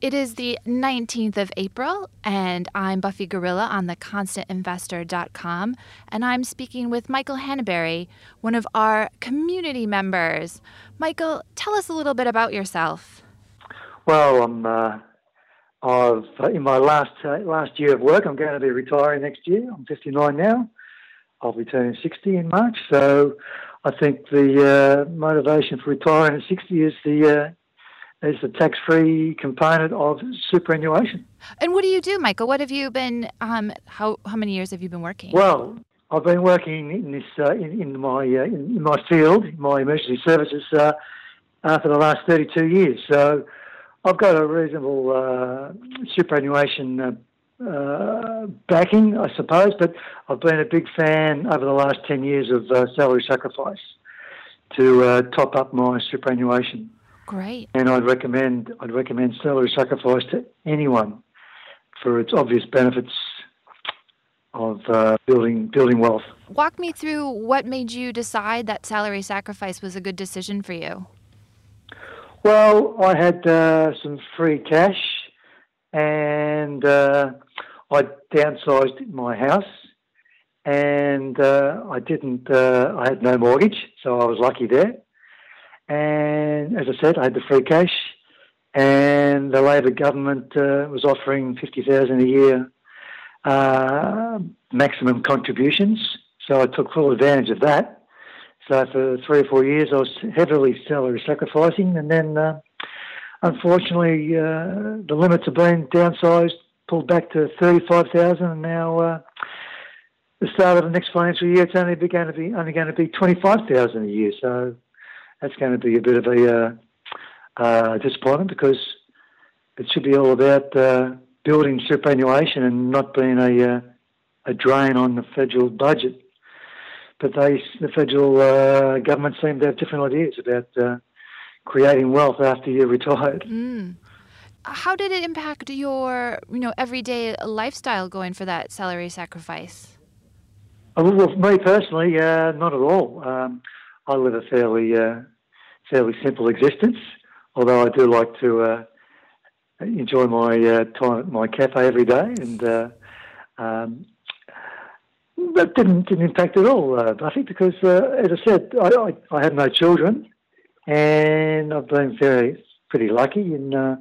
It is the 19th of April, and I'm Buffy Gorilla on theconstantinvestor.com, and I'm speaking with Michael Hanneberry, one of our community members. Michael, tell us a little bit about yourself. Well, I'm uh, I've in my last uh, last year of work. I'm going to be retiring next year. I'm 59 now. I'll be turning 60 in March. So I think the uh, motivation for retiring at 60 is the uh, is the tax free component of superannuation. And what do you do, Michael? What have you been? Um, how how many years have you been working? Well, I've been working in this uh, in, in, my uh, in, my field, my emergency services, uh, uh, for the last thirty two years. So I've got a reasonable uh, superannuation. Uh, backing, I suppose, but I've been a big fan over the last 10 years of salary sacrifice to top up my superannuation. Great. And I'd recommend I'd recommend salary sacrifice to anyone for its obvious benefits of uh, building building wealth. Walk me through what made you decide that salary sacrifice was a good decision for you. Well, I had uh, some free cash, and uh, I downsized my house, and uh, I didn't. Uh, I had no mortgage, so I was lucky there. And as I said, I had the free cash, and the Labor government uh, was offering fifty thousand a year uh, maximum contributions. So I took full advantage of that. So for three or four years, I was heavily salary sacrificing, and then uh, unfortunately, uh, the limits have been downsized, pulled back to thirty-five thousand, and now. Uh, the start of the next financial year, it's only going to be only going to be twenty five thousand a year. So that's going to be a bit of a uh, uh, disappointment because it should be all about uh, building superannuation and not being a uh, a drain on the federal budget. But they, the federal uh, government, seem to have different ideas about uh, creating wealth after you're retired. Mm. How did it impact your, you know, everyday lifestyle going for that salary sacrifice? Well, for me personally, not at all. Um, I live a fairly uh, fairly simple existence, although I do like to uh, enjoy my uh, time at my cafe every day, and uh, um, that didn't didn't impact at all. Uh, I think because, uh, as I said, I, I, I, have no children, and I've been very pretty lucky in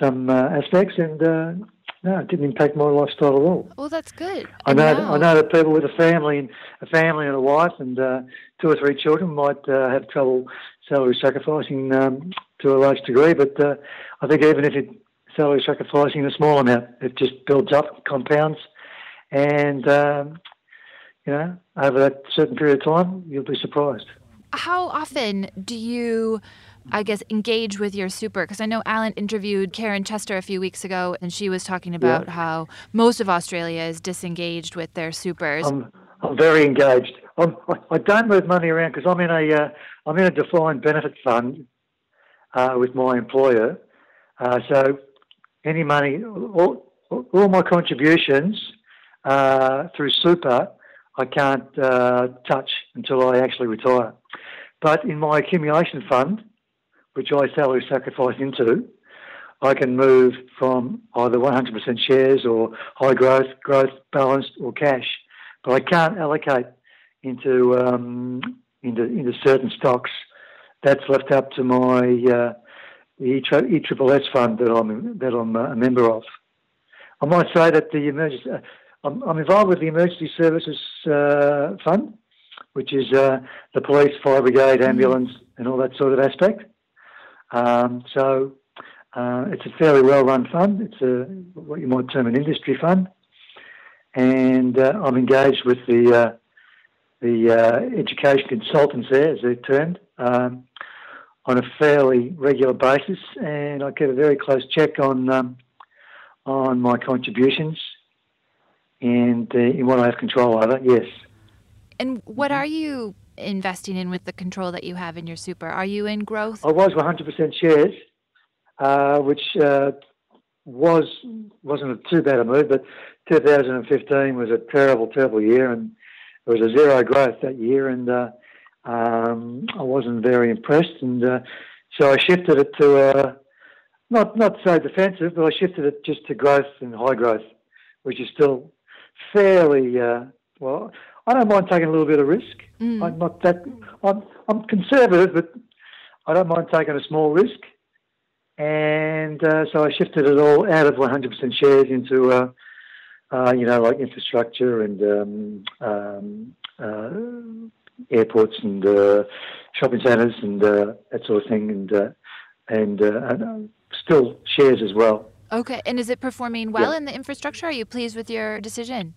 some aspects, and no, it didn't impact my lifestyle at all. Well, that's good. I know. I know that people with a family and a family and a wife and uh, two or three children might uh, have trouble salary sacrificing um, to a large degree. But uh, I think even if it salary sacrificing a small amount, it just builds up, compounds, and um, you know over that certain period of time, you'll be surprised. How often do you? I guess, engage with your super? Because I know Alan interviewed Karen Chester a few weeks ago, and she was talking about yeah. how most of Australia is disengaged with their supers. I'm, I'm very engaged. I'm, I don't move money around because I'm in a uh, I'm in a defined benefit fund uh, with my employer. Uh, so any money, all, all my contributions uh, through super, I can't uh, touch until I actually retire. But in my accumulation fund, which I salary sacrifice into, I can move from either 100% shares or high growth, growth, balanced, or cash. But I can't allocate into um, into into certain stocks. That's left up to my uh, the ESSS fund that I'm that I'm a member of. I might say that the emergency. Uh, I'm, I'm, involved with the Emergency Services uh, Fund, which is uh, the police, fire brigade, ambulance, and all that sort of aspect. Um, so uh, it's a fairly well-run fund. It's a what you might term an industry fund, and uh, I'm engaged with the uh, the uh, education consultants there, as they're termed, um, on a fairly regular basis, and I get a very close check on um, on my contributions and uh, in what I have control over. Yes. And what are you investing in with the control that you have in your super? Are you in growth? I was 100% shares, uh, which uh, was wasn't too bad a move, but 2015 was a terrible, terrible year, and it was a zero growth that year, and uh, um, I wasn't very impressed, and uh, so I shifted it to a, not not so defensive, but I shifted it just to growth and high growth, which is still fairly uh, well. I don't mind taking a little bit of risk. Mm. I'm not that. I'm, I'm conservative, but I don't mind taking a small risk. And uh, so I shifted it all out of 100% shares into, uh, uh, you know, like infrastructure and um, um, uh, airports and uh, shopping centres and uh, that sort of thing, and and, and still shares as well. Okay, and is it performing well Yeah. in the infrastructure? Are you pleased with your decision?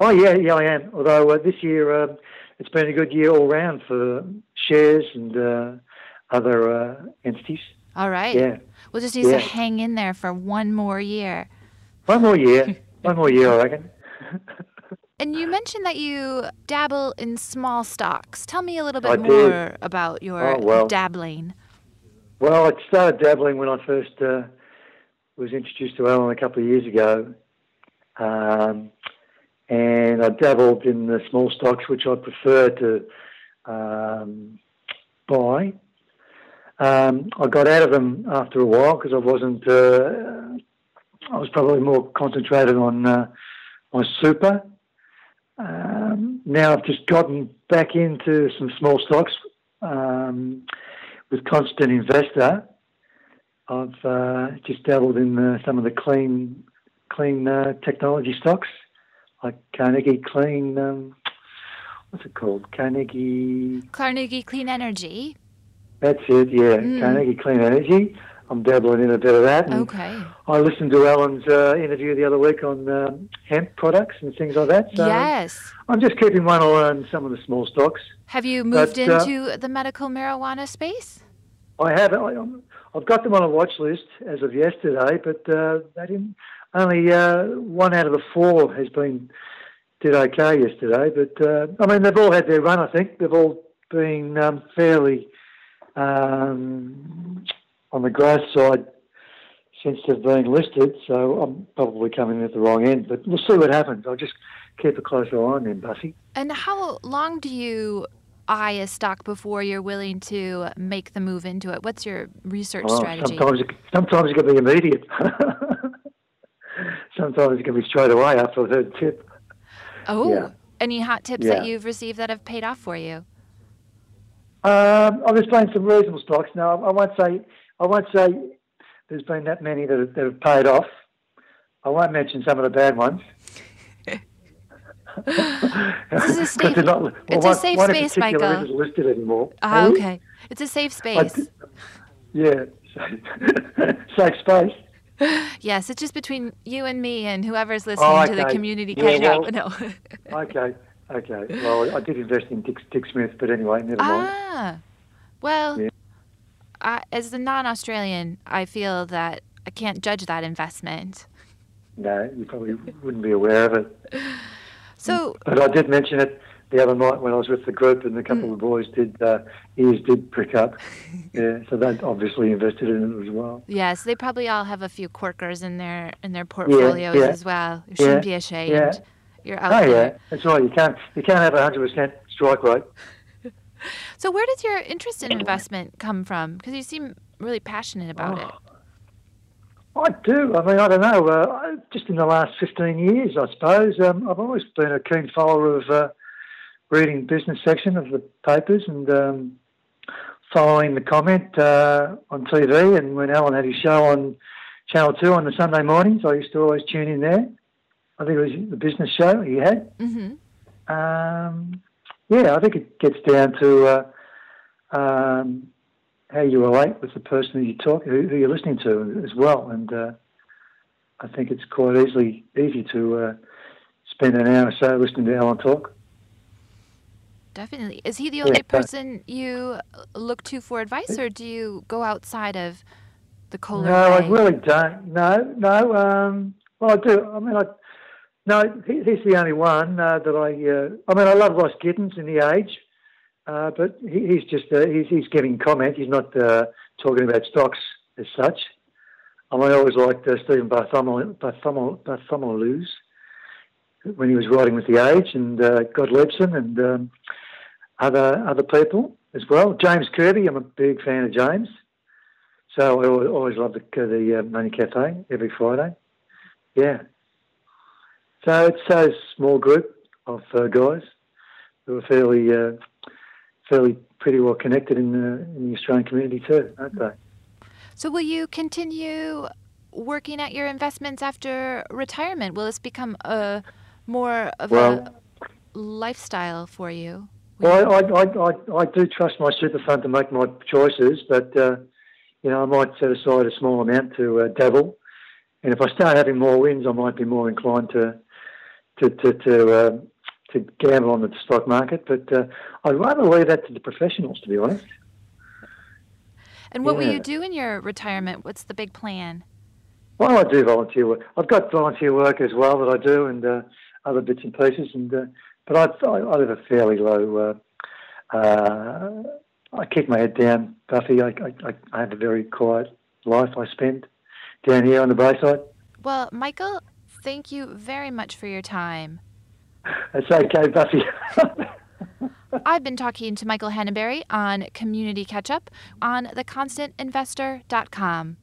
Oh yeah, yeah, I am. Although uh, this year um, it's been a good year all round for shares and uh, other uh, entities. All right. Yeah, We'll just need Yeah. to hang in there for one more year. one more year, one more year, I reckon. And you mentioned that you dabble in small stocks. Tell me a little bit I did. more about your Oh, well. dabbling. Well, I started dabbling when I first uh, was introduced to Alan a couple of years ago, um, and I dabbled in the small stocks, which I prefer to um, buy. Um, I got out of them after a while because I wasn't. Uh, I was probably more concentrated on uh, super. Um, now I've just gotten back into some small stocks. Um, with Constant Investor, I've uh, just dabbled in uh, some of the clean, clean uh, technology stocks, like Carnegie Clean. Um, what's it called? Carnegie. Carnegie Clean Energy. That's it. Yeah, Mm. Carnegie Clean Energy. I'm dabbling in a bit of that. And Okay. I listened to Alan's uh, interview the other week on um, hemp products and things like that. So yes. I'm just keeping one eye on some of the small stocks. Have you moved But, uh, into the medical marijuana space? I have. I, I've got them on a watch list as of yesterday, but uh, they didn't. Only uh, one out of the four has been did okay yesterday. But uh, I mean, they've all had their run. I think they've all been um, fairly um, on the growth side since they've been listed. So I'm probably coming at the wrong end. But we'll see what happens. I'll just keep a closer eye on them, Buffy. And how long do you eye a stock before you're willing to make the move into it? What's your research Oh, strategy? Sometimes, it, sometimes it can be immediate. sometimes it can be straight away after the tip. Oh, yeah. any hot tips that you've received that have paid off for you? Um, I've just playing some reasonable stocks. Now, I won't say I won't say there's been that many that have, that have paid off. I won't mention some of the bad ones. This is a safe- not- well, it's a safe one space, Michael. isn't listed anymore. Ah, okay. It's a safe space. d- yeah, safe space. Yes, it's just between you and me and whoever's listening Oh, to the community Yeah, catch up. No. Okay, okay. Well, I did invest in Dick, Dick Smith, but anyway, never mind. ah, well, Yeah. I, as a non-Australian, I feel that I can't judge that investment. No, you probably wouldn't be aware of it. So, But I did mention it the other night when I was with the group, and a couple of the boys did uh, ears did prick up. yeah, so they obviously invested in it as well. yes, they probably all have a few corkers in their in their portfolios yeah. as well. You shouldn't Yeah, be ashamed. yeah. You're out Oh there. yeah, that's right. You can't you can't have a hundred percent strike rate. So, where does your interest in investment come from? Because you seem really passionate about it. I do. I mean, I don't know. Uh, just in the last fifteen years, I suppose. Um, I've always been a keen follower of uh, reading business section of the papers and um, following the comment uh, on TV. And when Alan had his show on Channel Two on the Sunday mornings, I used to always tune in there. I think it was the business show he had. hmm Um, yeah, I think it gets down to uh, um, how you relate with the person you talk, who, who you're listening to as well. And uh, I think it's quite easily easy to uh, spend an hour or so listening to Alan talk. Definitely. Is he the only person you look to for advice, or do you go outside of the Kohler no, I really don't. No, no. Um, well, I do. I mean, I no. He, he's the only one uh, that I. Uh, I mean, I love Ross Gittins in the Age, uh, but he, he's just uh, he's he's giving comment. He's not uh, talking about stocks as such. I mean, I always liked uh, Stephen Bartholomeusz, Bartholomew, Bartholomeusz when he was writing with the Age, and uh, Gottliebsen and um, other other people as well. James Kirby, I'm a big fan of James. So I always, love the, the uh, Money Cafe every Friday. Yeah. So it's a small group of uh, guys who are fairly, uh, fairly pretty well connected in the, in the Australian community too, aren't they? So will you continue working at your investments after retirement? Will this become a more of Well- a lifestyle for you? Well, I, I, I, I do trust my super fund to make my choices, but uh, you know I might set aside a small amount to uh, dabble, and if I start having more wins, I might be more inclined to to to to, uh, to gamble on the stock market. But uh, I'd rather leave that to the professionals, to be honest. And what will you do in your retirement? What's the big plan? Well, I do volunteer work. I've got volunteer work as well that I do, and uh, other bits and pieces. And uh, but I, I, I live a fairly low. Uh, uh, I keep my head down, Buffy. I, I, I have a very quiet life. I spend down here on the Bayside. Well, Michael, thank you very much for your time. It's okay, Buffy. I've been talking to Michael Hanneberry on Community Catch Up on theconstantinvestor.com.